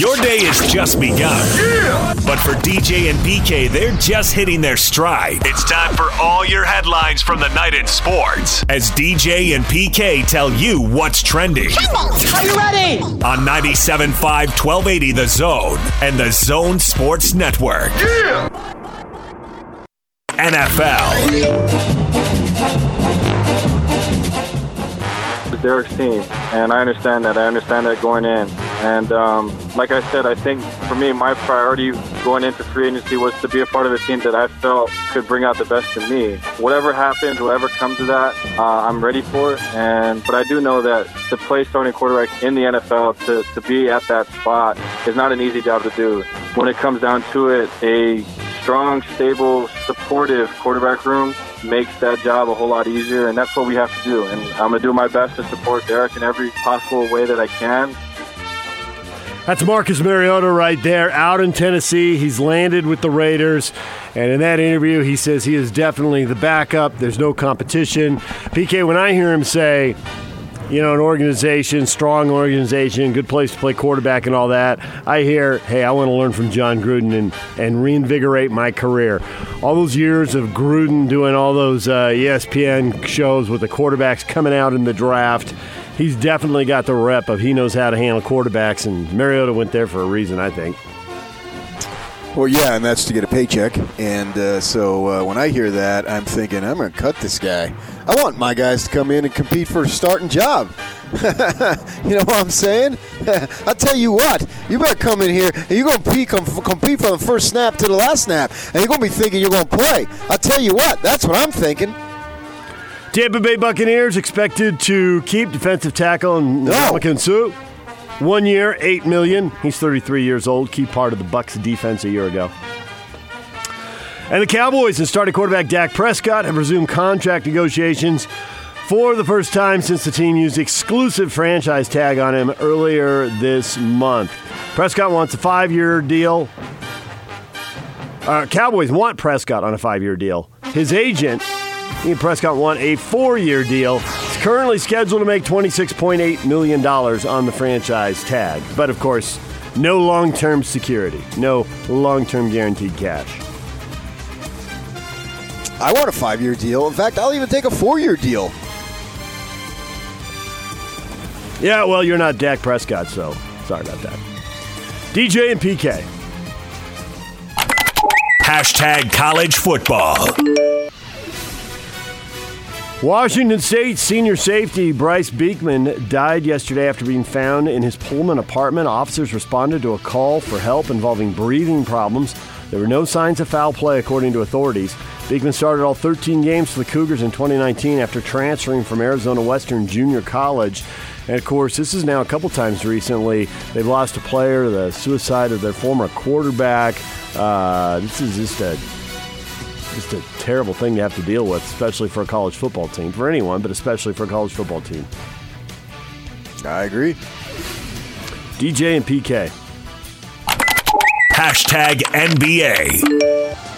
Your day is just begun. Yeah! But for DJ and PK, they're just hitting their stride. It's time for all your headlines from the night in sports as DJ and PK tell you what's trending. Are you ready? On 97.5 1280 The Zone and the Zone Sports Network. Yeah! NFL. Derek's team, and I understand that. I understand that going in. And um, like I said, I think for me, my priority going into free agency was to be a part of a team that I felt could bring out the best in me. Whatever happens, whatever comes to that, uh, I'm ready for it. And but I do know that to play starting quarterback in the NFL, to, to be at that spot, is not an easy job to do. When it comes down to it, a strong, stable, supportive quarterback room makes that job a whole lot easier, and that's what we have to do. And I'm going to do my best to support Derek in every possible way that I can. That's Marcus Mariota right there out in Tennessee. He's landed with the Raiders. And in that interview, he says he is definitely the backup. There's no competition. PK, when I hear him say, you know, an organization, strong organization, good place to play quarterback and all that. I hear, hey, I want to learn from Jon Gruden and, and reinvigorate my career. All those years of Gruden doing all those uh, ESPN shows with the quarterbacks coming out in the draft, he's definitely got the rep of he knows how to handle quarterbacks, and Mariota went there for a reason, I think. Well, yeah, and that's to get a paycheck. And uh, so uh, when I hear that, I'm thinking, I'm going to cut this guy. I want my guys to come in and compete for a starting job. you know what I'm saying? I'll tell you what, you better come in here and you're going to compete from the first snap to the last snap, and you're going to be thinking you're going to play. I'll tell you what, that's what I'm thinking. Tampa Bay Buccaneers expected to keep defensive tackle no. Suh. One year, eight million. He's 33 years old. Key part of the Bucks defense a year ago. And the Cowboys and starting quarterback Dak Prescott have resumed contract negotiations for the first time since the team used exclusive franchise tag on him earlier this month. Prescott wants a five-year deal. Uh, Cowboys want Prescott on a five-year deal. His agent, Ian Prescott, want a four-year deal He's currently scheduled to make $26.8 million on the franchise tag. But of course, no long term security, no long term guaranteed cash. I want a five year deal. In fact, I'll even take a four year deal. Yeah, well, you're not Dak Prescott, so sorry about that. DJ and PK. Hashtag college football. Washington State senior safety Bryce Beekman died yesterday after being found in his Pullman apartment. Officers responded to a call for help involving breathing problems. There were no signs of foul play, according to authorities. Beekman started all 13 games for the Cougars in 2019 after transferring from Arizona Western Junior College. And of course, this is now a couple times recently. They've lost a player, the suicide of their former quarterback. Uh, this is just a just a terrible thing to have to deal with, especially for a college football team. For anyone, but especially for a college football team. I agree. DJ and PK. Hashtag NBA.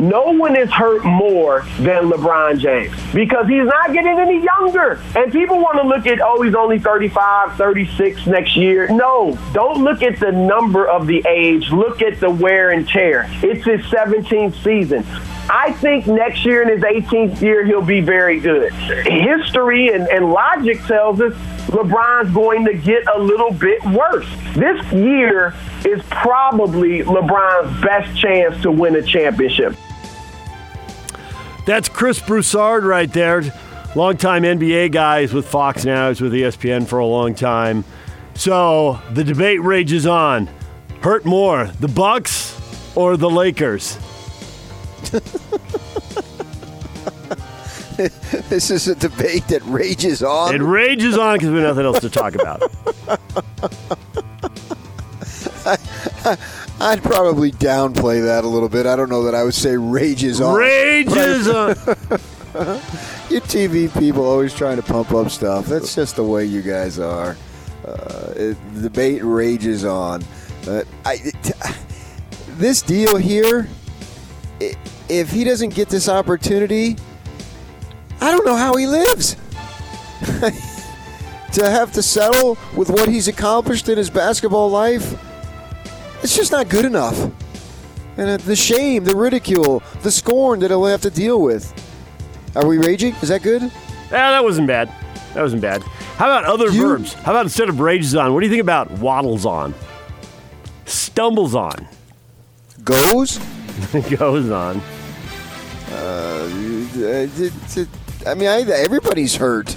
No one is hurt more than LeBron James because he's not getting any younger. And people want to look at, oh, he's only 35, 36 next year. No, don't look at the number of the age. Look at the wear and tear. It's his 17th season. I think next year in his 18th year, he'll be very good. History and, and logic tells us LeBron's going to get a little bit worse. This year is probably LeBron's best chance to win a championship. That's Chris Broussard right there. Longtime NBA guy. He's with Fox now. He's with ESPN for a long time. So the debate rages on. Hurt more, the Bucks or the Lakers? this is a debate that rages on. It rages on because we have nothing else to talk about. I, would probably downplay that a little bit. I don't know that I would say rages on. Rages on. you TV people always trying to pump up stuff. That's just the way you guys are. Uh, it, the debate rages on. Uh, I, it, this deal here, if he doesn't get this opportunity, I don't know how he lives. to have to settle with what he's accomplished in his basketball life, it's just not good enough. And the shame, the ridicule, the scorn that he'll have to deal with. Are we raging? Is that good? Yeah, that wasn't bad. That wasn't bad. How about other You- verbs? How about instead of rages on, what do you think about waddles on? Stumbles on. Goes? Goes on. Uh, I mean, I, everybody's hurt.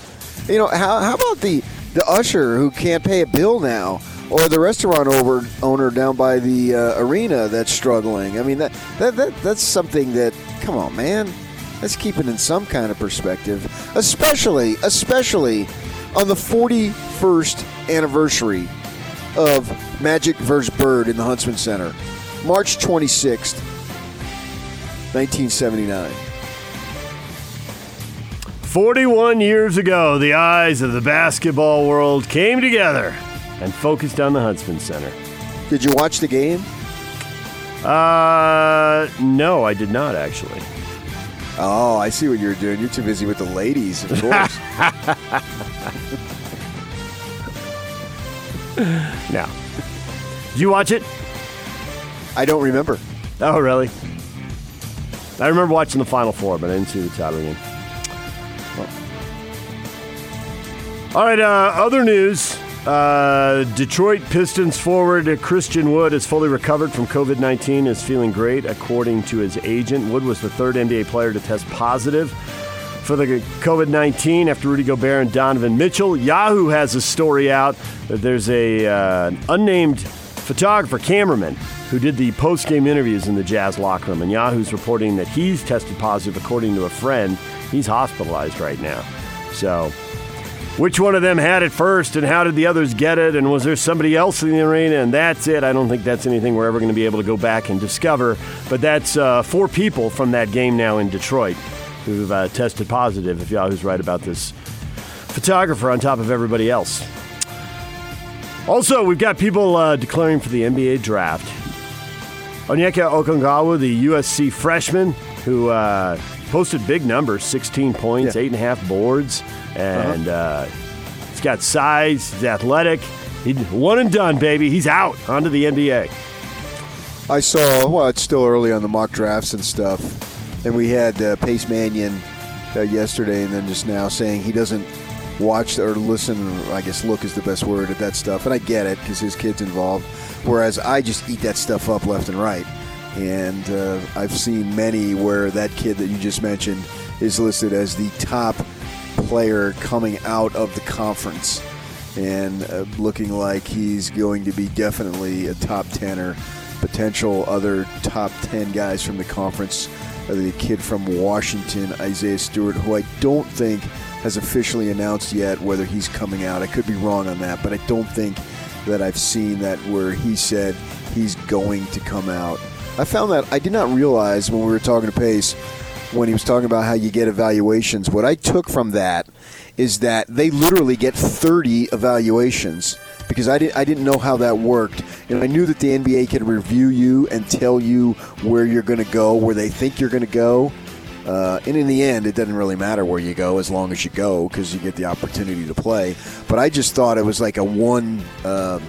You know, how, how about the, the usher who can't pay a bill now? Or the restaurant over, owner down by the uh, arena that's struggling. I mean, that, that, that that's something that, come on, man. Let's keep it in some kind of perspective. Especially, especially on the 41st anniversary of Magic vs. Bird in the Huntsman Center. March 26th, 1979. 41 years ago, the eyes of the basketball world came together and focused on the Huntsman Center. Did you watch the game? Uh, no, I did not actually. Oh, I see what you're doing. You're too busy with the ladies, of course. No. Did you watch it? I don't remember. Oh, really? I remember watching the Final Four, but I didn't see the title game. All right, uh, other news. Uh, Detroit Pistons forward Christian Wood is fully recovered from COVID 19, is feeling great, according to his agent. Wood was the third NBA player to test positive for the COVID 19 after Rudy Gobert and Donovan Mitchell. Yahoo has a story out that there's a uh, unnamed photographer, cameraman, who did the post game interviews in the Jazz locker room. And Yahoo's reporting that he's tested positive, according to a friend. He's hospitalized right now. So, which one of them had it first, and how did the others get it, and was there somebody else in the arena? And that's it. I don't think that's anything we're ever going to be able to go back and discover. But that's uh, four people from that game now in Detroit who've uh, tested positive, if Yahoo's right about this photographer on top of everybody else. Also, we've got people uh, declaring for the NBA draft. Onyeka Okongwu, the USC freshman, who uh, posted big numbers 16 points, Yeah. eight and a half boards, and uh, he's got size, he's athletic. He one and done, baby. He's out onto the NBA. I saw, well, it's still early on the mock drafts and stuff. And we had uh, Pace Mannion uh, yesterday and then just now saying he doesn't watch or listen, I guess look is the best word at that stuff. And I get it because his kid's involved. Whereas I just eat that stuff up left and right. And uh, I've seen many where that kid that you just mentioned is listed as the top player coming out of the conference and uh, looking like he's going to be definitely a top 10 or potential other top 10 guys from the conference. Uh, the kid from Washington, Isaiah Stewart, who I don't think has officially announced yet whether he's coming out. I could be wrong on that, but I don't think that I've seen that where he said he's going to come out. I found that I did not realize when we were talking to Pace when he was talking about how you get evaluations. What I took from that is that they literally get 30 evaluations because I, did, I didn't know how that worked. And I knew that the NBA could review you and tell you where you're going to go, where they think you're going to go. Uh, and in the end, it doesn't really matter where you go as long as you go because you get the opportunity to play. But I just thought it was like a one um,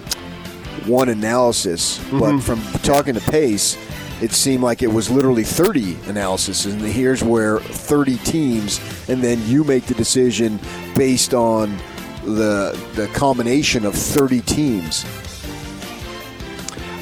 one analysis. But from talking to Pace, it seemed like it was literally 30 analysis. And here's where 30 teams, and then you make the decision based on the the combination of 30 teams.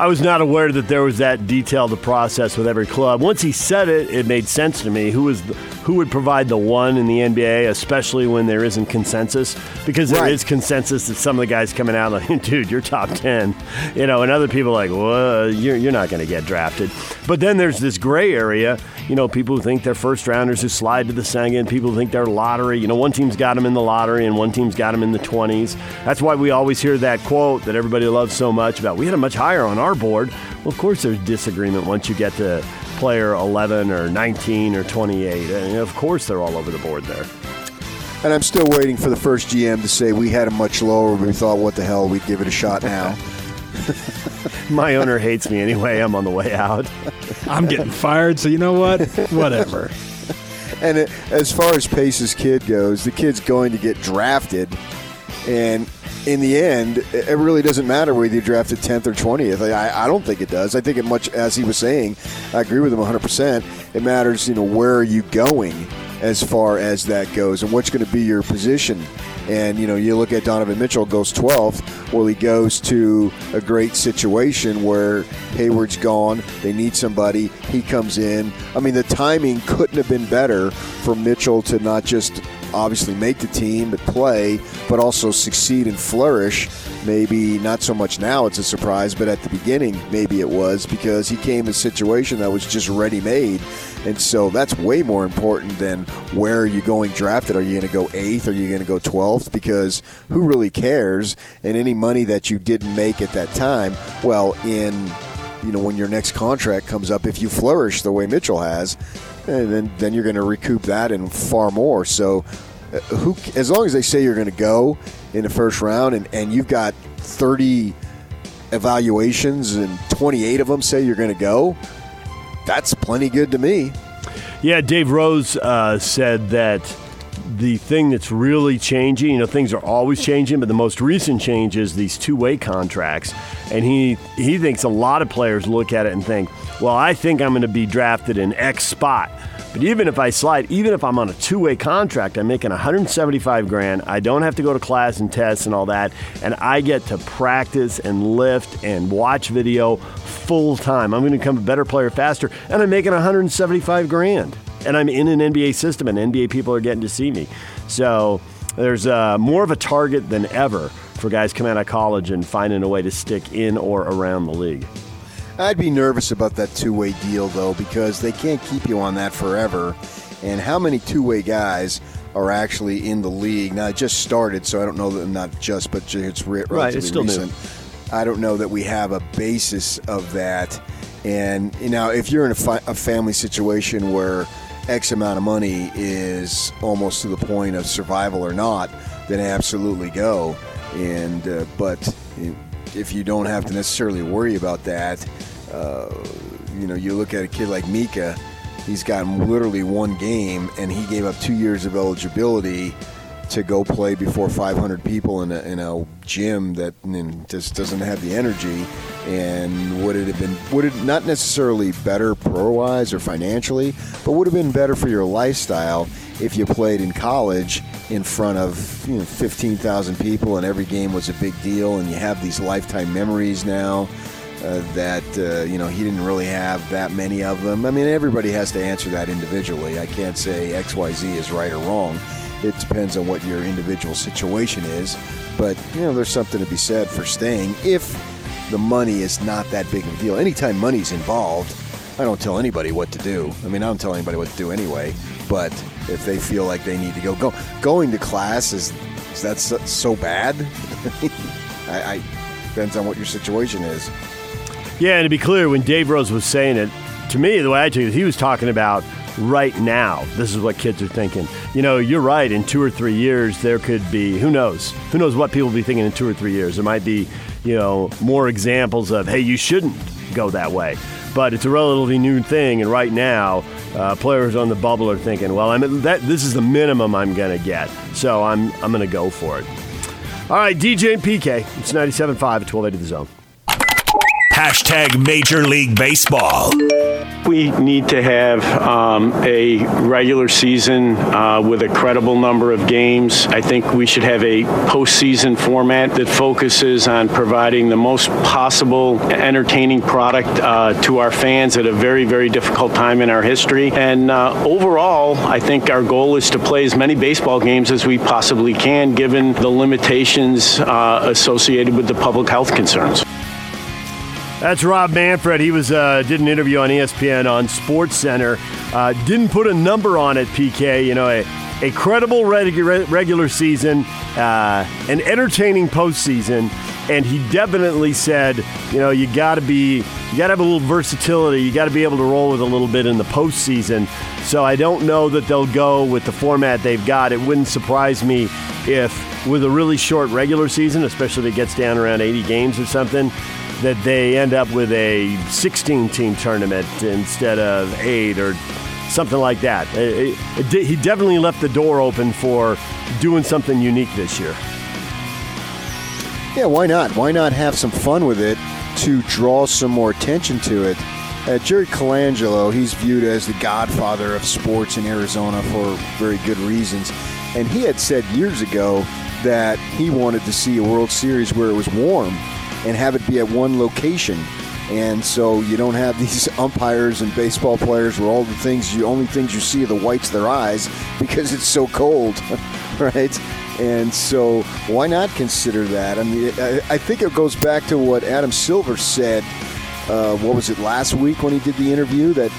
I was not aware that there was that detailed a process with every club. Once he said it, it made sense to me. Who was the, who would provide the one in the NBA, especially when there isn't consensus? Because there is Right. consensus that some of the guys coming out like, dude, you're top ten, you know, and other people like, well, you're you're not going to get drafted. But then there's this gray area. You know, people who think they're first rounders who slide to the second. People who think they're lottery. You know, one team's got them in the lottery and one team's got them in the 20s. That's why we always hear that quote that everybody loves so much about we had a much higher on our board. Well, of course, there's disagreement once you get to player 11 or 19 or 28. And of course, they're all over the board there. And I'm still waiting for the first GM to say we had him much lower. We thought, what the hell, we'd give it a shot now. My owner hates me anyway. I'm on the way out. I'm getting fired, so you know what? Whatever. And it, as far as Pace's kid goes, the kid's going to get drafted. And in the end, it really doesn't matter whether you drafted 10th or 20th. I, I don't think it does. I think it much, as he was saying, I agree with him 100%. It matters, you know, where are you going as far as that goes and what's going to be your position. And, you know, you look at Donovan Mitchell goes 12th. Well, he goes to a great situation where Hayward's gone. They need somebody. He comes in. I mean, the timing couldn't have been better for Mitchell to not just obviously make the team, but play, but also succeed and flourish. Maybe not so much now, it's a surprise, but at the beginning, maybe it was because he came in a situation that was just ready made. And so that's way more important than where are you going drafted? Are you going to go eighth? Are you going to go 12th? Because who really cares? And any money that you didn't make at that time, well, in you know when your next contract comes up, if you flourish the way Mitchell has, and then then you're going to recoup that and far more. So, uh, who as long as they say you're going to go in the first round, and and you've got 30 evaluations and 28 of them say you're going to go, that's plenty good to me. Yeah, Dave Rose uh, said that the thing that's really changing, you know, things are always changing, but the most recent change is these two-way contracts, and he he thinks a lot of players look at it and think, well, I think I'm going to be drafted in X spot. But even if I slide, even if I'm on a two-way contract, I'm making 175 grand. I don't have to go to class and tests and all that, and I get to practice and lift and watch video full time. I'm going to become a better player faster, and I'm making 175 grand. And I'm in an NBA system, and NBA people are getting to see me. So there's uh, more of a target than ever for guys coming out of college and finding a way to stick in or around the league. I'd be nervous about that two way deal, though, because they can't keep you on that forever. And how many two way guys are actually in the league? Now, it just started, so I don't know that not just, but it's re- relatively right, it's still recent. New. I don't know that we have a basis of that. And you know, if you're in a, fi- a family situation where X amount of money is almost to the point of survival or not, then absolutely go. And uh, but if you don't have to necessarily worry about that, uh, you know, you look at a kid like Mika. He's gotten literally one game, and he gave up two years of eligibility to go play before 500 people in a, in a gym that just doesn't have the energy. And would it have been, would it not necessarily better pro wise or financially, but would have been better for your lifestyle if you played in college in front of you know, 15,000 people and every game was a big deal and you have these lifetime memories now. Uh, that uh, you know he didn't really have that many of them. I mean, everybody has to answer that individually. I can't say X, Y, Z is right or wrong. It depends on what your individual situation is. But you know, there's something to be said for staying if the money is not that big of a deal. Anytime money's involved, I don't tell anybody what to do. I mean, I don't tell anybody what to do anyway. But if they feel like they need to go, go going to class is is that so, so bad? I, I depends on what your situation is. Yeah, and to be clear, when Dave Rose was saying it, to me, the way I took it, he was talking about right now. This is what kids are thinking. You know, you're right. In two or three years, there could be who knows? Who knows what people will be thinking in two or three years? There might be, you know, more examples of hey, you shouldn't go that way. But it's a relatively new thing, and right now, uh, players on the bubble are thinking, well, I'm at that. This is the minimum I'm going to get, so I'm I'm going to go for it. All right, DJ and PK. It's 97.5 at 1280 The Zone. Hashtag Major League Baseball. We need to have um, a regular season uh, with a credible number of games. I think we should have a postseason format that focuses on providing the most possible entertaining product uh, to our fans at a very, very difficult time in our history. And uh, overall, I think our goal is to play as many baseball games as we possibly can, given the limitations uh, associated with the public health concerns. That's Rob Manfred. He was uh, did an interview on ESPN on Sports Center. Uh, didn't put a number on it, PK. You know, a, a credible regu- regular season, uh, an entertaining postseason, and he definitely said, you know, you got to be, you got to have a little versatility. You got to be able to roll with a little bit in the postseason. So I don't know that they'll go with the format they've got. It wouldn't surprise me if, with a really short regular season, especially if it gets down around 80 games or something, that they end up with a 16 team tournament instead of eight or something like that. It, it, it, he definitely left the door open for doing something unique this year. Yeah, why not? Why not have some fun with it to draw some more attention to it? Uh, Jerry Colangelo, he's viewed as the godfather of sports in Arizona for very good reasons. And he had said years ago that he wanted to see a World Series where it was warm and have it be at one location. And so you don't have these umpires and baseball players where all the things, the only things you see are the whites of their eyes because it's so cold, right? And so why not consider that? I mean, I, I think it goes back to what Adam Silver said uh, what was it last week when he did the interview that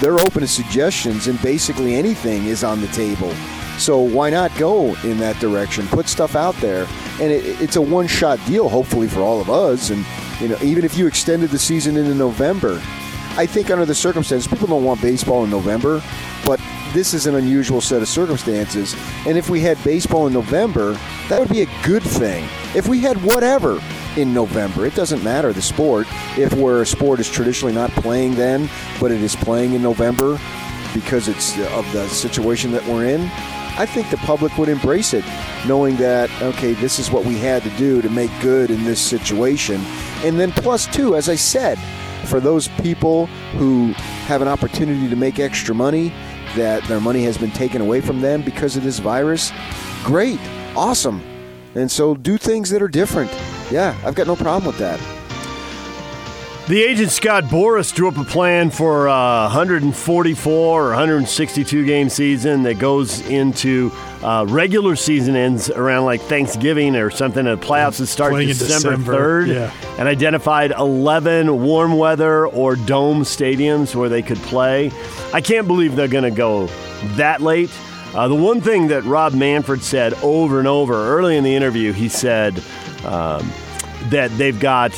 they're open to suggestions and basically anything is on the table. So why not go in that direction? Put stuff out there, and it, it's a one-shot deal, hopefully for all of us. And you know, even if you extended the season into November, I think under the circumstances, people don't want baseball in November, but this is an unusual set of circumstances. And if we had baseball in November, that would be a good thing. If we had whatever in November. It doesn't matter the sport. If where a sport is traditionally not playing then, but it is playing in November because it's of the situation that we're in, I think the public would embrace it, knowing that, okay, this is what we had to do to make good in this situation. And then, plus, two, as I said, for those people who have an opportunity to make extra money, that their money has been taken away from them because of this virus, great, awesome. And so do things that are different. Yeah, I've got no problem with that. The agent Scott Boras drew up a plan for a 144 or 162 game season that goes into uh, regular season ends around like Thanksgiving or something. And playoffs that start in December, December, 3rd. yeah. And identified 11 warm weather or dome stadiums where they could play. I can't believe they're going to go that late. Uh, the one thing that Rob Manfred said over and over early in the interview, he said um, that they've got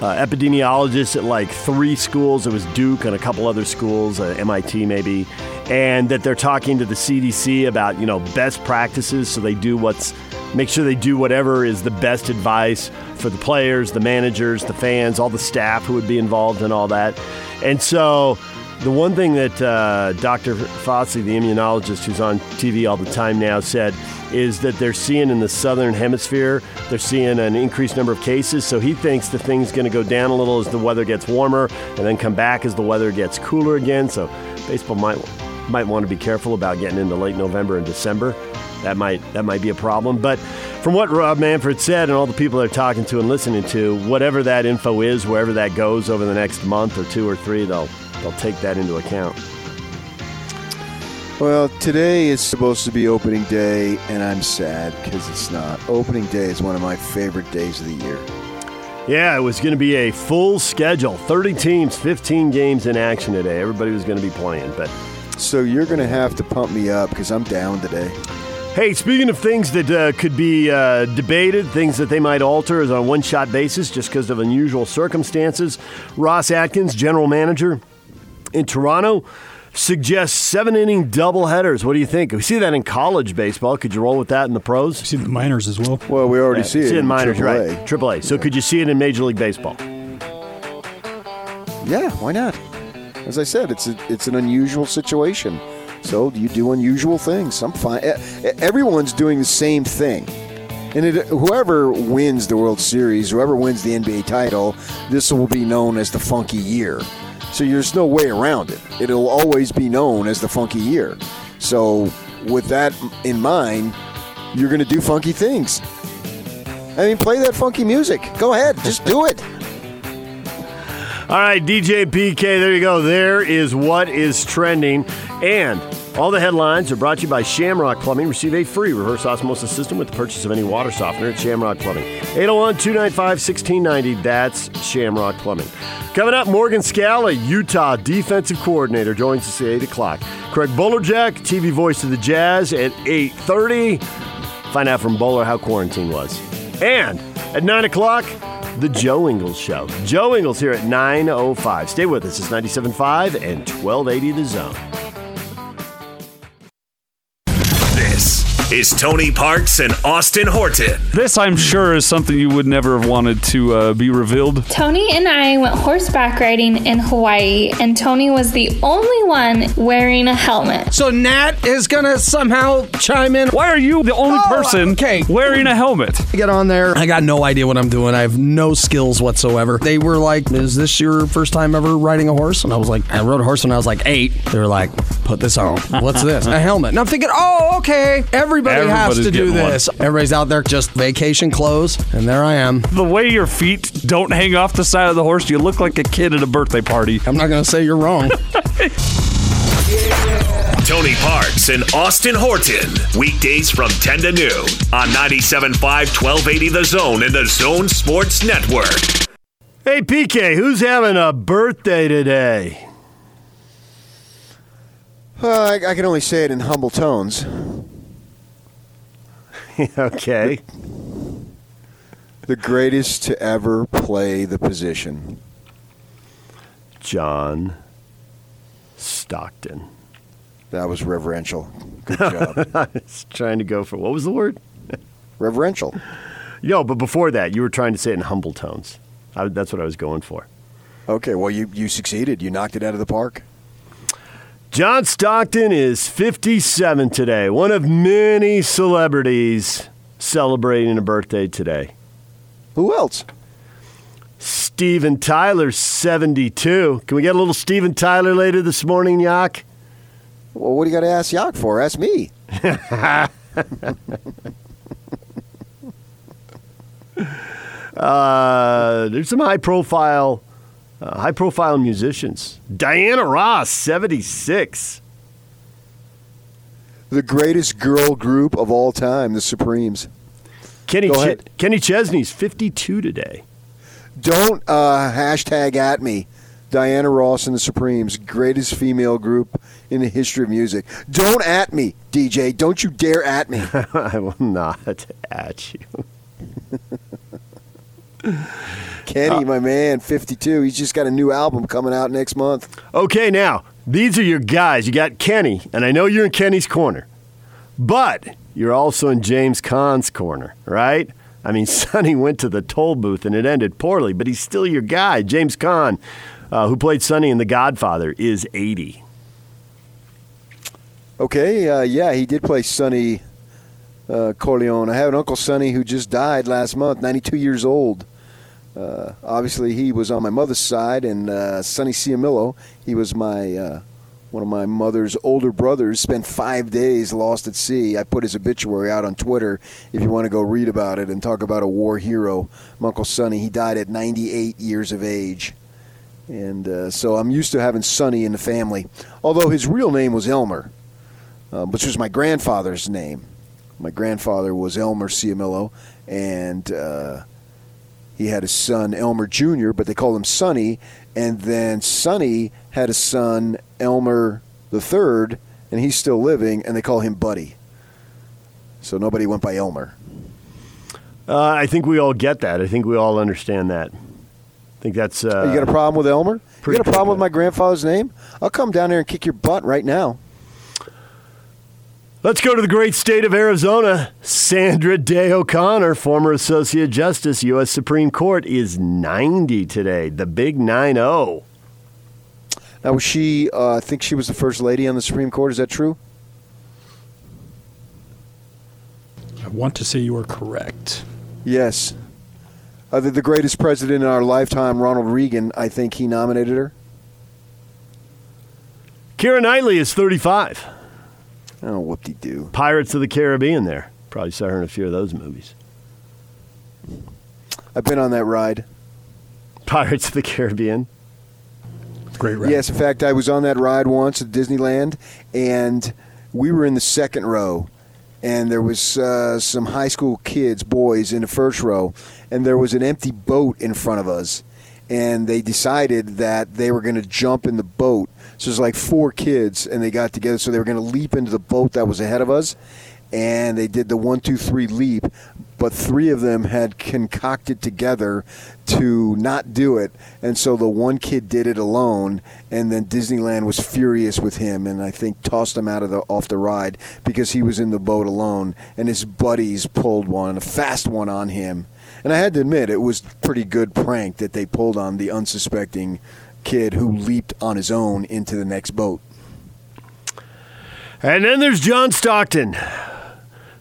uh, epidemiologists at like three schools. It was Duke and a couple other schools, uh, MIT maybe, and that they're talking to the CDC about you know best practices. So they do what's make sure they do whatever is the best advice for the players, the managers, the fans, all the staff who would be involved in all that. And so the one thing that uh, Dr. Fauci, the immunologist who's on TV all the time now, said is that they're seeing in the southern hemisphere, they're seeing an increased number of cases. So he thinks the thing's going to go down a little as the weather gets warmer and then come back as the weather gets cooler again. So baseball might might want to be careful about getting into late November and December. That might that might be a problem. But from what Rob Manfred said and all the people they're talking to and listening to, whatever that info is, wherever that goes over the next month or two or three, they'll they'll take that into account. Well, today is supposed to be opening day, and I'm sad because it's not. Opening day is one of my favorite days of the year. Yeah, it was going to be a full schedule 30 teams, 15 games in action today. Everybody was going to be playing. But So you're going to have to pump me up because I'm down today. hey, speaking of things that uh, could be uh, debated, things that they might alter is on a one shot basis just because of unusual circumstances, Ross Atkins, general manager in Toronto, suggests seven inning double headers. What do you think? We see that in college baseball. Could you roll with that in the pros? See the minors as well. Well, we already see it in in minors, AAA. right? Triple A. So could you see it in Major League Baseball? Yeah, why not? As I said, it's a, it's an unusual situation. So you do unusual things. I'm fine. Everyone's doing the same thing. And it, whoever wins the World Series, whoever wins the NBA title, this will be known as the funky year. So there's no way around it. It'll always be known as the funky year. So with that in mind, you're going to do funky things. I mean, play that funky music. Go ahead, just do it. All right, DJ PK, there you go. There is what is trending. And all the headlines are brought to you by Shamrock Plumbing. Receive a free reverse osmosis system with the purchase of any water softener at Shamrock Plumbing. 801 295 1690. That's Shamrock Plumbing. Coming up, Morgan Scalley, Utah defensive coordinator, joins us at 8 o'clock. Craig Bolerjack, TV voice of the Jazz at 8.30. Find out from Boler how quarantine was. And at 9 o'clock, the Joe Ingles Show. Joe Ingles here at 9.05. Stay with us. It's 97.5 and 1280 The Zone. Is Tony Parks and Austin Horton. This, I'm sure, is something you would never have wanted to uh, be revealed. Tony and I went horseback riding in Hawaii, and Tony was the only one wearing a helmet. So Nat is gonna somehow chime in. Why are you the only Oh, person okay. wearing a helmet? I get on there. I got no idea what I'm doing. I have no skills whatsoever. They were like, "Is this your first time ever riding a horse?" And I was like, "I rode a horse when I was like eight. They were like, "Put this on. What's this? a helmet." And I'm thinking, "Oh, okay. Everybody has to do getting one. this. Everybody's out there just vacation clothes, and there I am. The way your feet don't hang off the side of the horse, you look like a kid at a birthday party. I'm not gonna say you're wrong. Tony Parks and Austin Horton. Weekdays from 10 to noon on 97.5 1280 The Zone and the Zone Sports Network. Hey, PK, who's having a birthday today? Uh, I, I can only say it in humble tones. okay. The greatest to ever play the position. John Stockton. That was reverential. Good job. I was trying to go for what was the word? reverential. No, but before that, you were trying to say it in humble tones. I, that's what I was going for. Okay, well, you, you succeeded. You knocked it out of the park. John Stockton is 57 today, one of many celebrities celebrating a birthday today. Who else? Steven Tyler, 72. Can we get a little Steven Tyler later this morning, Yak? Well, what do you got to ask Yak for? Ask me. Uh, there's some high profile, uh, high profile musicians. Diana Ross, 76. The greatest girl group of all time, the Supremes. Kenny, Ch- Kenny Chesney's 52 today. Don't uh, hashtag at me. Diana Ross and the Supremes, greatest female group in the history of music. Don't at me, DJ. Don't you dare at me. I will not at you. Kenny, my man, 52. He's just got a new album coming out next month. Okay, now, these are your guys. You got Kenny, and I know you're in Kenny's corner, but you're also in James Caan's corner, right? I mean, Sonny went to the toll booth and it ended poorly, but he's still your guy. James Caan, uh, who played Sonny in The Godfather, is 80. Okay, uh, yeah, he did play Sonny uh, Corleone. I have an Uncle Sonny who just died last month, 92 years old. Uh, obviously, he was on my mother's side, and uh, Sonny Ciamillo, he was my uh, one of my mother's older brothers. Spent five days lost at sea. I put his obituary out on Twitter if you want to go read about it and talk about a war hero. My Uncle Sonny, he died at 98 years of age. And uh, so I'm used to having Sonny in the family, although his real name was Elmer uh, which was my grandfather's name. My grandfather was Elmer Ciamillo, and uh, he had a son, Elmer Jr., but they called him Sonny. And then Sonny had a son, Elmer the Third, and he's still living, and they call him Buddy. So nobody went by Elmer. Uh, I think we all get that. I think we all understand that. I think that's. Uh, you got a problem with Elmer? You got a problem with my grandfather's name? I'll come down there and kick your butt right now. Let's go to the great state of Arizona. Sandra Day O'Connor, former Associate Justice, U.S. Supreme Court, is 90 today. The big 9 0. Now, was she? Uh, I think she was the first lady on the Supreme Court. Is that true? I want to say you are correct. Yes. Uh, the, the greatest president in our lifetime, Ronald Reagan, I think he nominated her. Keira Knightley is 35. Oh, whoop de doo. Pirates of the Caribbean there. Probably saw her in a few of those movies. I've been on that ride. Pirates of the Caribbean. Great ride. Yes, in fact, I was on that ride once at Disneyland, and we were in the second row, and there was uh, some high school kids, boys, in the first row, and there was an empty boat in front of us, and they decided that they were going to jump in the boat. So there's like four kids, and they got together, so they were going to leap into the boat that was ahead of us, and they did the one, two, three leap. but three of them had concocted together to not do it, and so the one kid did it alone, and then Disneyland was furious with him, and I think tossed him out of the off the ride because he was in the boat alone, and his buddies pulled one, a fast one on him, and I had to admit it was pretty good prank that they pulled on the unsuspecting kid who leaped on his own into the next boat. And then there's John Stockton,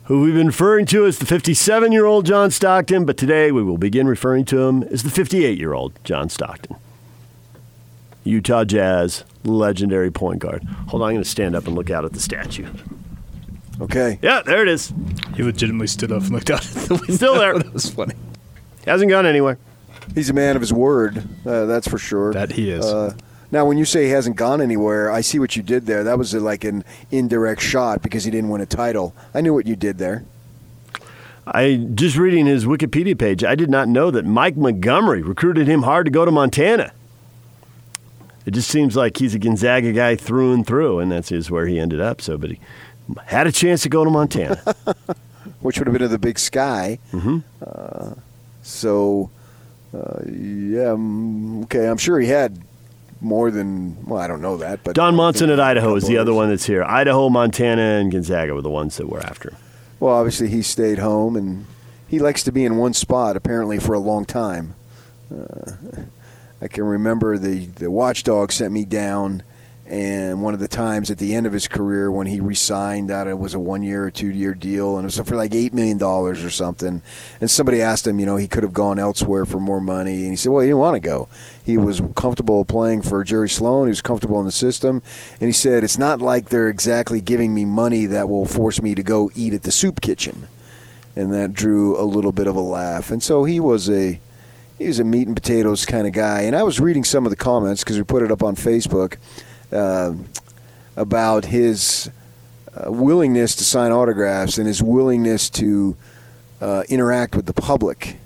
who we've been referring to as the 57 year old John Stockton, but today we will begin referring to him as the 58 year old John Stockton. Utah Jazz legendary point guard. Hold on, I'm going to stand up and look out at the statue. Okay. Yeah, there it is. He legitimately stood up and looked out at the window. Still there. that was funny. Hasn't gone anywhere. He's a man of his word, uh, that's for sure. That he is. Uh, now, when you say he hasn't gone anywhere, I see what you did there. That was uh like an indirect shot because he didn't win a title. I knew what you did there. I just reading his Wikipedia page, I did not know that Mike Montgomery recruited him hard to go to Montana. It just seems like he's a Gonzaga guy through and through, and that's is where he ended up. So, but he had a chance to go to Montana. which would have been in the big sky. Mhm. Uh, so, uh, yeah, mm, okay. I'm sure he had more than. Well, I don't know that, but Don Monson at Idaho is the other one that's here. Idaho, Montana, and Gonzaga were the ones that were after him. Well, obviously he stayed home, and he likes to be in one spot apparently for a long time. Uh, I can remember the the watchdog sent me down, and one of the times at the end of his career when he resigned, that it was a one year or two year deal, and it was for like eight million dollars or something. And somebody asked him, you know, he could have gone elsewhere for more money, and he said, well, he didn't want to go. He was comfortable playing for Jerry Sloan. He was comfortable in the system, and he said, it's not like they're exactly giving me money that will force me to go eat at the soup kitchen and that drew a little bit of a laugh. And so he was a he was a meat and potatoes kind of guy. And I was reading some of the comments because we put it up on Facebook uh, about his uh, willingness to sign autographs and his willingness to uh, interact with the public.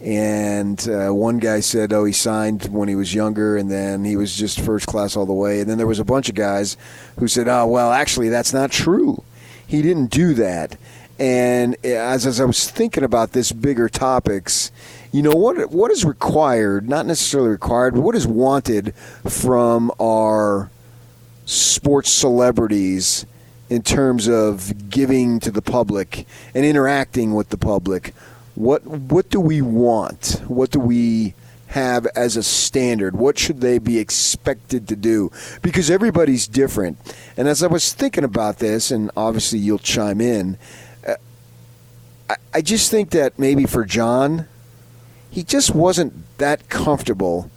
And uh, one guy said, "Oh, he signed when he was younger, and then he was just first class all the way." And then there was a bunch of guys who said, "Oh, well, actually, that's not true. He didn't do that." And as, as I was thinking about this bigger topics, you know what what is required, not necessarily required, but what is wanted from our sports celebrities in terms of giving to the public and interacting with the public. What what do we want? What do we have as a standard? What should they be expected to do? Because everybody's different. And as I was thinking about this, and obviously you'll chime in, uh, I, I just think that maybe for John, he just wasn't that comfortable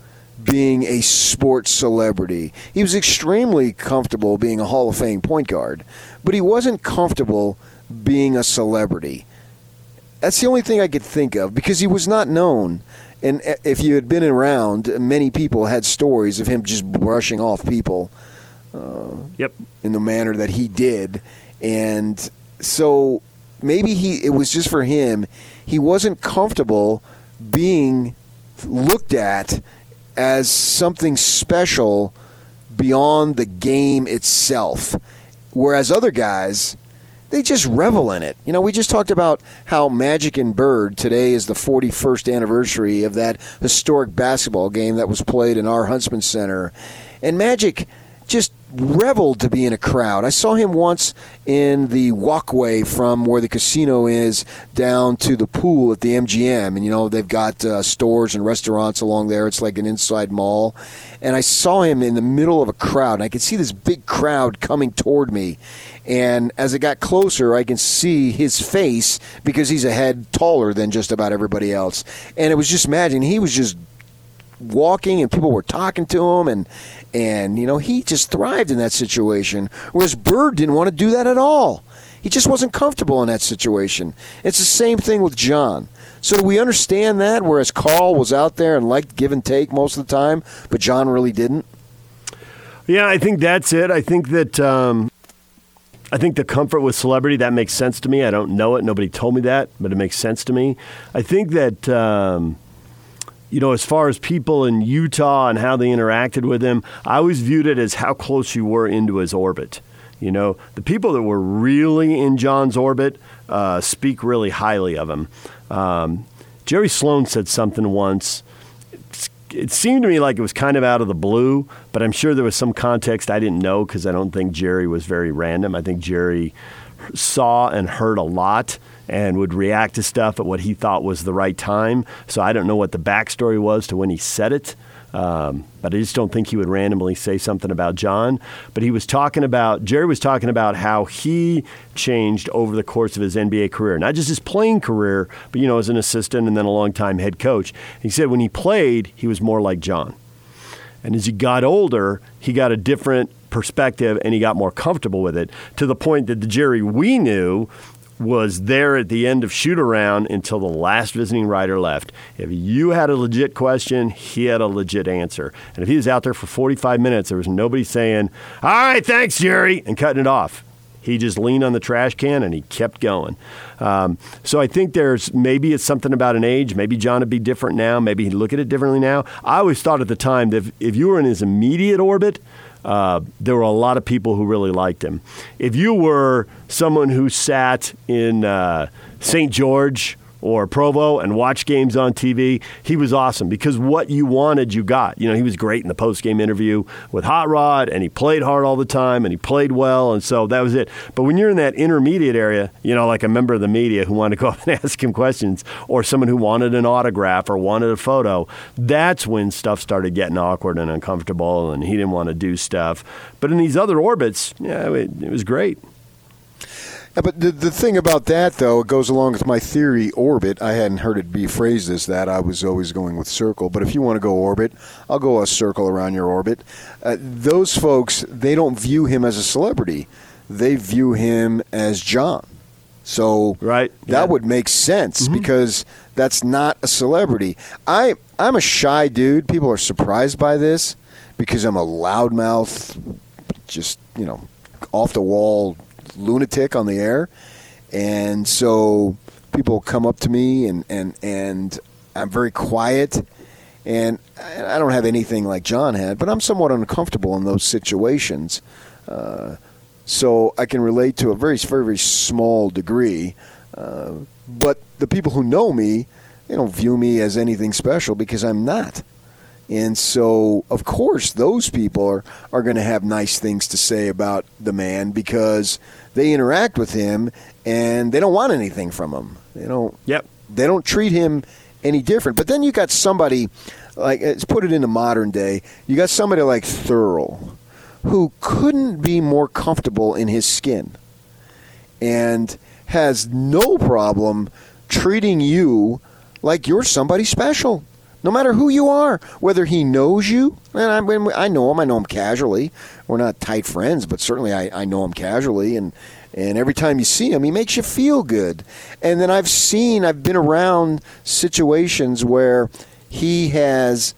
being a sports celebrity. He was extremely comfortable being a Hall of Fame point guard, but he wasn't comfortable being a celebrity. That's the only thing I could think of because he was not known. And if you had been around, many people had stories of him just brushing off people. Uh, yep. In the manner that he did, and so maybe he it was just for him. He wasn't comfortable being looked at as something special beyond the game itself. Whereas other guys, they just revel in it. You know, we just talked about how Magic and Bird today is the 41st anniversary of that historic basketball game that was played in our Huntsman Center. And Magic just reveled to be in a crowd. I saw him once in the walkway from where the casino is down to the pool at the MGM. And, you know, they've got uh, stores and restaurants along there. It's like an inside mall. And I saw him in the middle of a crowd, and I could see this big crowd coming toward me. And as it got closer, I can see his face because he's a head taller than just about everybody else. And it was just imagine he was just walking and people were talking to him and and you know he just thrived in that situation whereas bird didn't want to do that at all he just wasn't comfortable in that situation it's the same thing with john so do we understand that whereas karl was out there and liked give and take most of the time but john really didn't Yeah, I think that's it. I think that um, I think the comfort with celebrity that makes sense to me. I don't know it. Nobody told me that, but it makes sense to me. I think that um, you know, as far as people in Utah and how they interacted with him, I always viewed it as how close you were into his orbit. You know, the people that were really in John's orbit uh, speak really highly of him. Um, Jerry Sloan said something once. It seemed to me like it was kind of out of the blue, but I'm sure there was some context I didn't know because I don't think Jerry was very random. I think Jerry saw and heard a lot and would react to stuff at what he thought was the right time. So I don't know what the backstory was to when he said it. Um, but I just don't think he would randomly say something about John. But he was talking about, Jerry was talking about how he changed over the course of his NBA career. Not just his playing career, but, you know, as an assistant and then a long-time head coach. He said when he played, he was more like John. And as he got older, he got a different perspective and he got more comfortable with it to the point that the Jerry we knew was there at the end of shoot around until the last visiting writer left. If you had a legit question, he had a legit answer. And if he was out there for 45 minutes, there was nobody saying, All right, thanks, Jerry, and cutting it off. He just leaned on the trash can and he kept going. Um, so I think there's maybe it's something about an age. Maybe John would be different now. Maybe he'd look at it differently now. I always thought at the time that if, if you were in his immediate orbit, uh, there were a lot of people who really liked him. If you were someone who sat in uh, St. George or Provo and watch games on TV, he was awesome because what you wanted, you got. You know, he was great in the post game interview with Hot Rod, and he played hard all the time, and he played well, and so that was it. But when you're in that intermediate area, you know, like a member of the media who wanted to go up and ask him questions, or someone who wanted an autograph or wanted a photo, that's when stuff started getting awkward and uncomfortable, and he didn't want to do stuff. But in these other orbits, yeah, it, it was great. Yeah, but the, the thing about that, though, it goes along with my theory orbit. I hadn't heard it be phrased as that. I was always going with circle. But if you want to go orbit, I'll go a circle around your orbit. Uh, those folks, they don't view him as a celebrity, they view him as John. So right, that would make sense because that's not a celebrity. I I'm a shy dude. People are surprised by this because I'm a loudmouth, just you know, off the wall lunatic on the air, and so people come up to me and and and I'm very quiet. And I don't have anything like John had, but I'm somewhat uncomfortable in those situations. Uh, so I can relate to a very, very, very small degree. Uh, but the people who know me, they don't view me as anything special because I'm not. And so, of course, those people are, are going to have nice things to say about the man because they interact with him and they don't want anything from him. They don't. Yep. They don't treat him any different. But then you got somebody like let's put it in into modern day. You got somebody like Thurl, who couldn't be more comfortable in his skin, and has no problem treating you like you're somebody special. No matter who you are, whether he knows you, and I, I know him, I know him casually. We're not tight friends, but certainly I, I know him casually, and and every time you see him, he makes you feel good. And then I've seen, I've been around situations where he has,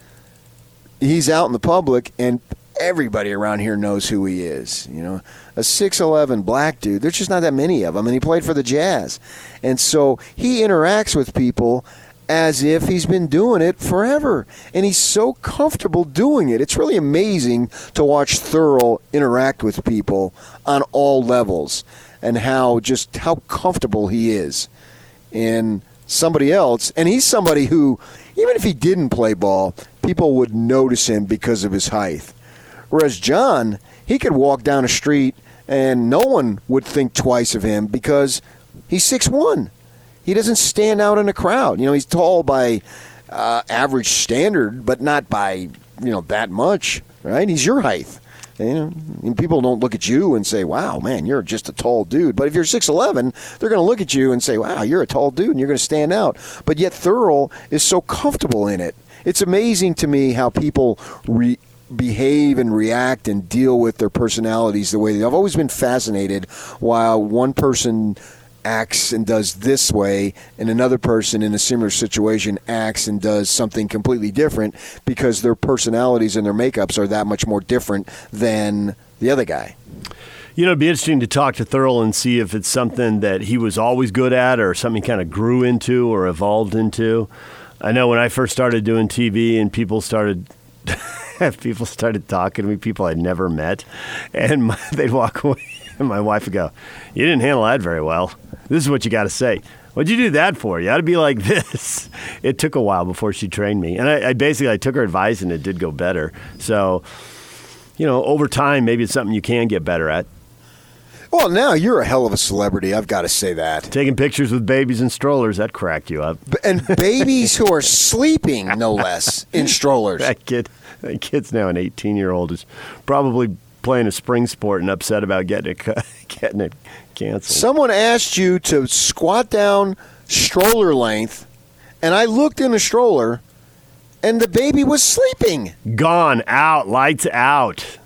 he's out in the public, and everybody around here knows who he is. You know, a six eleven black dude. There's just not that many of them, and he played for the Jazz, and so he interacts with people as if he's been doing it forever. And he's so comfortable doing it. It's really amazing to watch Thurl interact with people on all levels and how just how comfortable he is in somebody else. And he's somebody who, even if he didn't play ball, people would notice him because of his height. Whereas John, he could walk down a street and no one would think twice of him because he's six one he doesn't stand out in a crowd. You know, he's tall by uh, average standard, but not by you know that much, right? He's your height. You know, and people don't look at you and say, "Wow, man, you're just a tall dude." But if you're six eleven, they're going to look at you and say, "Wow, you're a tall dude, and you're going to stand out." But yet, Thurl is so comfortable in it. It's amazing to me how people re- behave and react and deal with their personalities the way they. I've always been fascinated while one person acts and does this way, and another person in a similar situation acts and does something completely different because their personalities and their makeups are that much more different than the other guy. You know, it'd be interesting to talk to Thurl and see if it's something that he was always good at or something kind of grew into or evolved into. I know when I first started doing TV and people started people started talking to me, people I'd never met, and my, they'd walk away. And my wife would go, You didn't handle that very well. This is what you got to say. What'd you do that for? You ought to be like this. It took a while before she trained me. And I, I basically I took her advice and it did go better. So, you know, over time, maybe it's something you can get better at. Well, now you're a hell of a celebrity. I've got to say that. Taking pictures with babies and strollers, that cracked you up. And babies who are sleeping, no less, in strollers. That kid, that kid's now an 18 year old, is probably playing a spring sport and upset about getting it, getting it canceled. Someone asked you to squat down stroller length, and I looked in the stroller, and the baby was sleeping. Gone, out, lights out.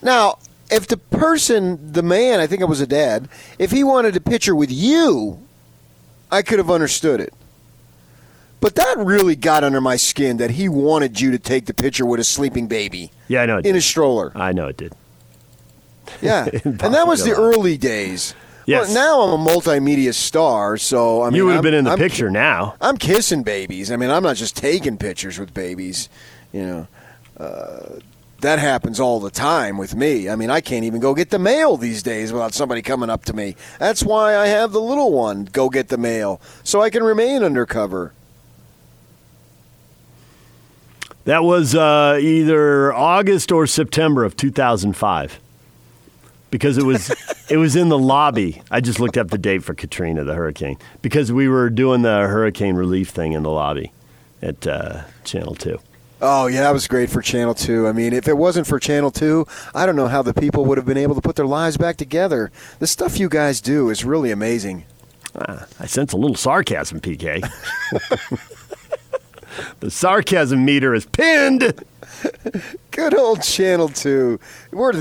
Now, if the person, the man, I think it was a dad, if he wanted a picture with you, I could have understood it. But that really got under my skin that he wanted you to take the picture with a sleeping baby Yeah, I know. It in did. a stroller. I know it did. Yeah. and that was the early days. Yes. Well, now I'm a multimedia star, so I mean, you would have been in the I'm- picture now. I'm kissing babies. I mean, I'm not just taking pictures with babies. You know, uh, that happens all the time with me. I mean, I can't even go get the mail these days without somebody coming up to me. That's why I have the little one go get the mail so I can remain undercover. That was uh, either August or September of 2005. Because it was it was in the lobby. I just looked up the date for Katrina, the hurricane, because we were doing the hurricane relief thing in the lobby at uh, Channel Two. Oh yeah, that was great for Channel Two. I mean, if it wasn't for Channel Two, I don't know how the people would have been able to put their lives back together. The stuff you guys do is really amazing. Ah, I sense a little sarcasm, PK. the sarcasm meter is pinned. Good old Channel 2. We're,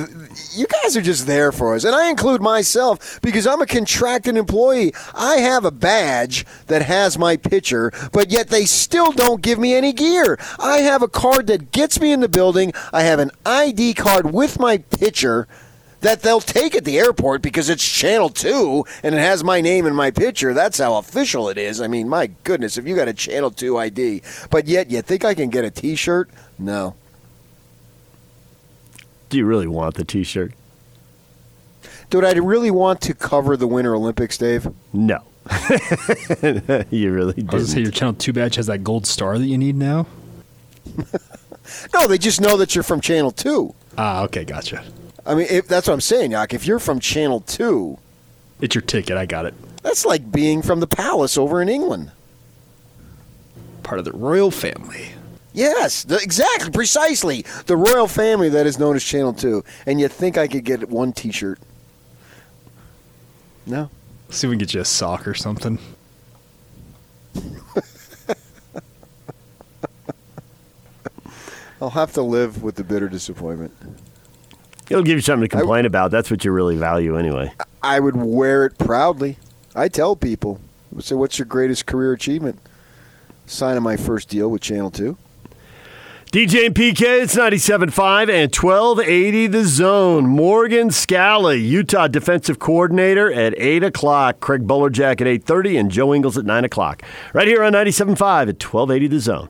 you guys are just there for us. And I include myself because I'm a contracted employee. I have a badge that has my picture, but yet they still don't give me any gear. I have a card that gets me in the building. I have an ID card with my picture that they'll take at the airport because it's Channel 2 and it has my name and my picture. That's how official it is. I mean, my goodness, if you got a Channel 2 ID, but yet you think I can get a t shirt? No. Do you really want the T-shirt? Dude, I really want to cover the Winter Olympics, Dave. No. you really I was didn't. gonna say your Channel Two badge has that gold star that you need now. No, they just know that you're from Channel 2. Ah, okay, gotcha. I mean, if, that's what I'm saying, Yak. If you're from Channel 2, It's your ticket. I got it. that's like being from the palace over in England. Part of the royal family. Yes, the, exactly, precisely. The royal family that is known as Channel 2. And you think I could get one t shirt? No. See if we can get you a sock or something. I'll have to live with the bitter disappointment. It'll give you something to complain about. That's what you really value anyway. I would wear it proudly. I tell people, say, what's your greatest career achievement? Signing my first deal with Channel 2. DJ and PK, it's 97.5 and 1280 The Zone. Morgan Scalley, Utah defensive coordinator at 8 o'clock. Craig Bolerjack at 8.30 and Joe Ingles at 9 o'clock. Right here on 97.5 at 1280 The Zone.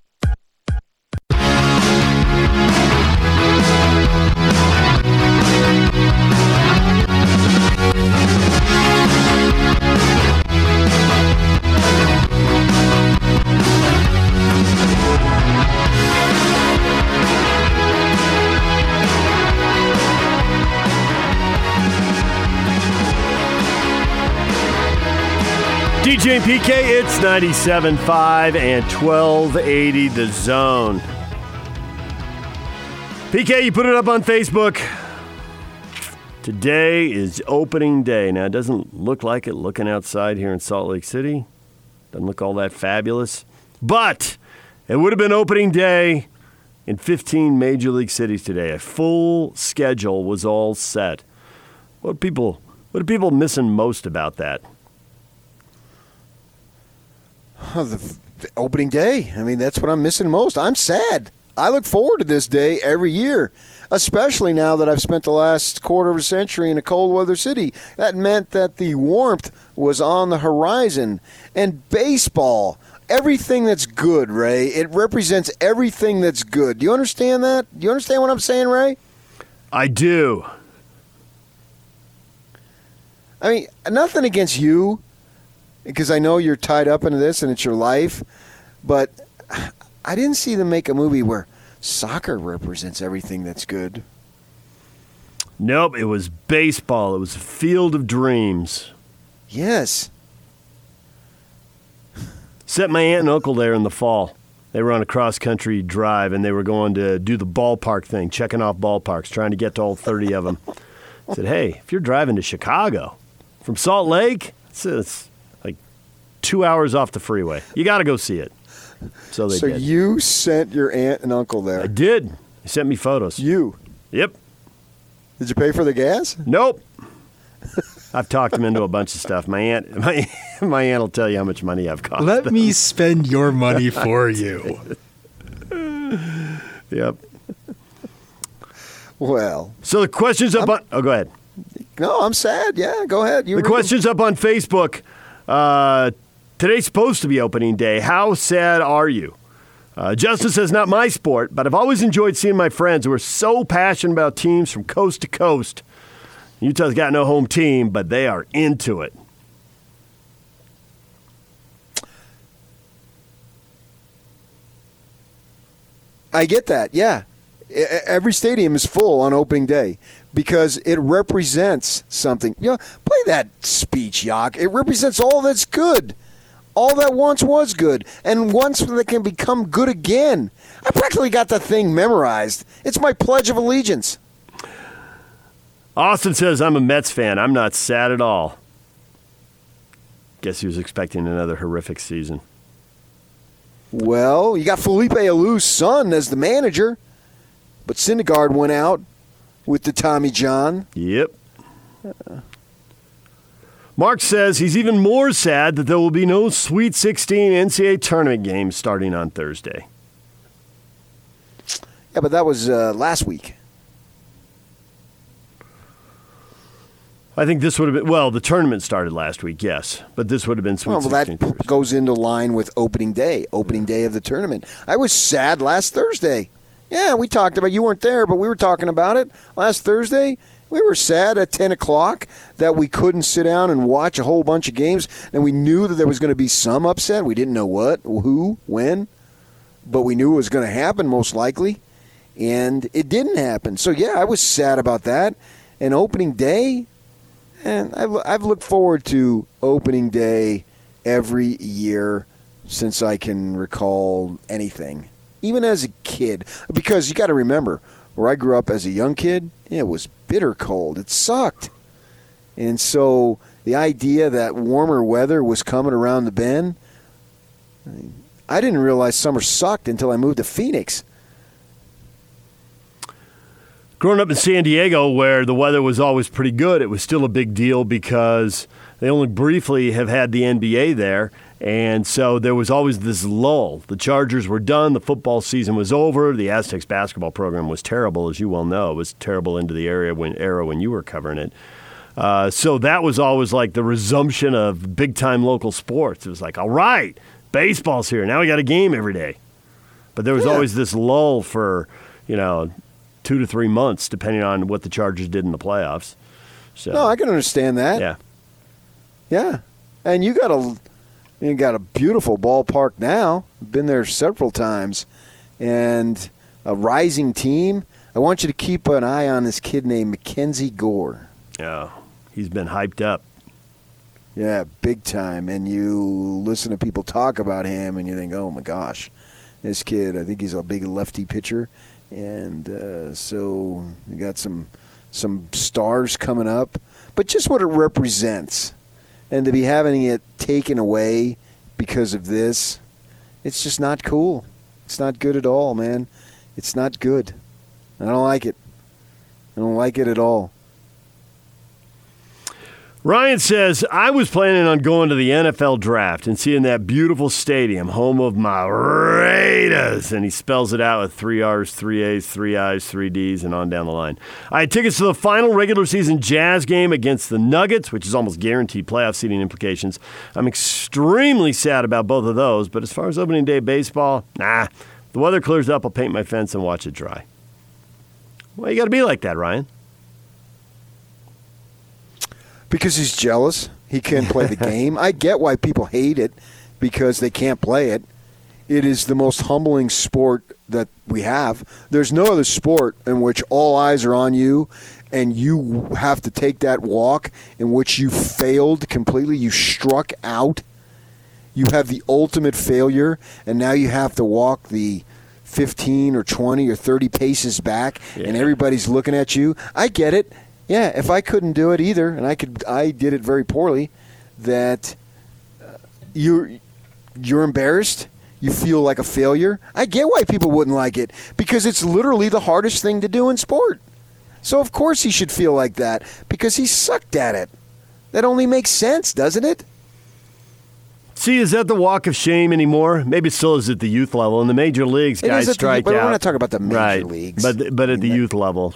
DJ and PK, it's 97.5 and 1280 The Zone. PK, you put it up on Facebook. Today is opening day. Now, it doesn't look like it looking outside here in Salt Lake City. Doesn't look all that fabulous. But it would have been opening day in 15 major league cities today. A full schedule was all set. What people what are people missing most about that? Oh, the, the opening day. I mean, that's what I'm missing most. I'm sad. I look forward to this day every year, especially now that I've spent the last quarter of a century in a cold weather city. That meant that the warmth was on the horizon. And baseball, everything that's good, Ray, it represents everything that's good. Do you understand that? Do you understand what I'm saying, Ray? I do. I mean, nothing against you, because I know you're tied up into this and it's your life, but I didn't see them make a movie where soccer represents everything that's good. Nope, it was baseball. It was a field of dreams. Yes. Set my aunt and uncle there in the fall. They were on a cross country drive and they were going to do the ballpark thing, checking off ballparks, trying to get to all 30 of them. I said, hey, if you're driving to Chicago from Salt Lake, it's, it's two hours off the freeway. You got to go see it. So they so did. you sent your aunt and uncle there. I did. They sent me photos. You? Yep. Did you pay for the gas? Nope. I've talked them into a bunch of stuff. My aunt, my, my aunt will tell you how much money I've cost. Let them. me spend your money for you. Yep. Well, So the question's up on. Oh, go ahead. no, I'm sad. Yeah, go ahead. You The read them. question's up on Facebook. Uh, today's supposed to be opening day. How sad are you? Uh, Justin says, not my sport, but I've always enjoyed seeing my friends who are so passionate about teams from coast to coast. Utah's got no home team, but they are into it. I get that. Yeah, every stadium is full on opening day because it represents something. You know, play that speech, Yak. It represents all that's good, all that once was good, and once that can become good again. I practically got the thing memorized. It's my pledge of allegiance. Austin says, I'm a Mets fan. I'm not sad at all. Guess he was expecting another horrific season. Well, you got Felipe Alou's son as the manager, but Syndergaard went out with the Tommy John. Yep. Mark says he's even more sad that there will be no Sweet 16 NCAA tournament games starting on Thursday. Yeah, but that was uh, last week. I think this would have been, well, the tournament started last week, yes, but this would have been Sweet Well, well, 16. that goes into line with opening day, opening day of the tournament. I was sad last Thursday. Yeah, we talked about. You weren't there, but we were talking about it last Thursday. We were sad at ten o'clock that we couldn't sit down and watch a whole bunch of games, and we knew that there was going to be some upset. We didn't know what, who, when, but we knew it was going to happen most likely, and it didn't happen. So yeah, I was sad about that. And opening day, and I've, I've looked forward to opening day every year since I can recall anything, even as a kid. Because you got to remember, where I grew up as a young kid, it was bitter cold. It sucked. And so the idea that warmer weather was coming around the bend, I didn't realize summer sucked until I moved to Phoenix. Growing up in San Diego, where the weather was always pretty good, it was still a big deal because they only briefly have had the NBA there. And so there was always this lull. The Chargers were done. The football season was over. The Aztecs basketball program was terrible, as you well know. It was terrible into the area when era when you were covering it. Uh, so that was always like the resumption of big time local sports. It was like, all right, baseball's here. Now we got a game every day. But there was Yeah. always this lull for, you know, two to three months, depending on what the Chargers did in the playoffs. So, No, I can understand that. yeah. Yeah, and you got a you got a beautiful ballpark now. Been there several times, and a rising team. I want you to keep an eye on this kid named Mackenzie Gore. Yeah. He's been hyped up. Yeah, big time. And you listen to people talk about him, and you think, oh my gosh, this kid. I think he's a big lefty pitcher, and uh, so you got some some stars coming up. But just what it represents, and to be having it taken away because of this, it's just not cool. It's not good at all, man. It's not good. I don't like it. I don't like it at all. Ryan says, I was planning on going to the NFL draft and seeing that beautiful stadium, home of my Raiders. And he spells it out with three R's, three A's, three I's, three D's, and on down the line. I had tickets to the final regular season Jazz game against the Nuggets, which is almost guaranteed playoff seeding implications. I'm extremely sad about both of those, but as far as opening day baseball, nah. The weather clears up, I'll paint my fence and watch it dry. Well, you got to be like that, Ryan. Because he's jealous. He can't play the game. I get why people hate it because they can't play it. It is the most humbling sport that we have. There's no other sport in which all eyes are on you and you have to take that walk in which you failed completely. You struck out. You have the ultimate failure, and now you have to walk the 15 or 20 or 30 paces back, and everybody's looking at you. I get it yeah, if I couldn't do it either, and I could, I did it very poorly. That uh, you're you're embarrassed. You feel like a failure. I get why people wouldn't like it because it's literally the hardest thing to do in sport. So of course he should feel like that because he sucked at it. That only makes sense, doesn't it? See, is that the walk of shame anymore? Maybe it still is at the youth level. In the major leagues, It guys at the- but out. we're not talking about the major right. leagues. but but at the youth level,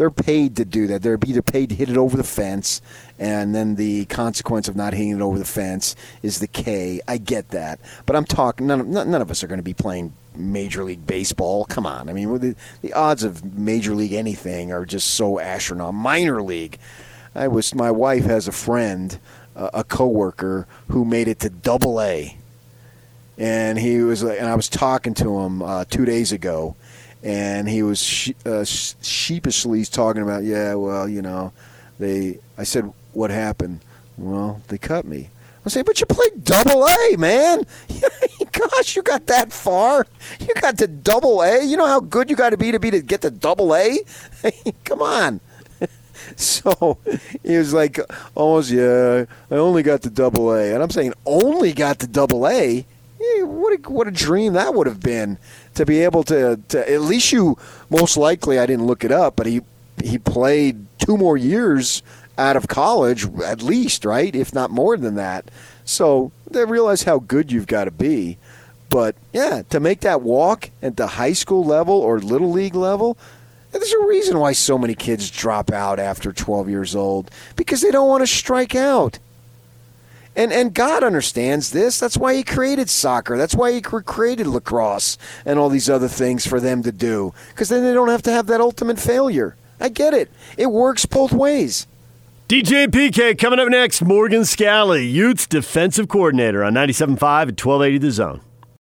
They're paid to do that. They're either paid to hit it over the fence, and then the consequence of not hitting it over the fence is the K. I get that, but I'm talking. None none of us are going to be playing Major League Baseball. Come on, I mean, the, the odds of Major League anything are just so astronomical. Minor League. I was. My wife has a friend, uh, a coworker who made it to Double A and he was and I was talking to him uh, two days ago, and he was she, uh, sheepishly talking about, yeah, well, you know, they. I said, what happened? Well, they cut me. I say, but you played double A, man. Gosh, you got that far. You got to double A. You know how good you got to be to be to get to double A. Come on. So he was like, almost, yeah, I only got to double A. And I'm saying, only got to double A? Yeah, what a, what a dream that would have been to be able to, to at least you most likely I didn't look it up but he he played two more years out of college at least right? If not more than that. So they realize how good you've got to be. But yeah to make that walk at the high school level or little league level there's a reason why so many kids drop out after 12 years old because they don't want to strike out and and God understands this. That's why He created soccer. That's why He created lacrosse and all these other things for them to do. Because then they don't have to have that ultimate failure. I get it. It works both ways. DJ PK coming up next. Morgan Scalley, Utes defensive coordinator on 97.5 at 1280 The Zone.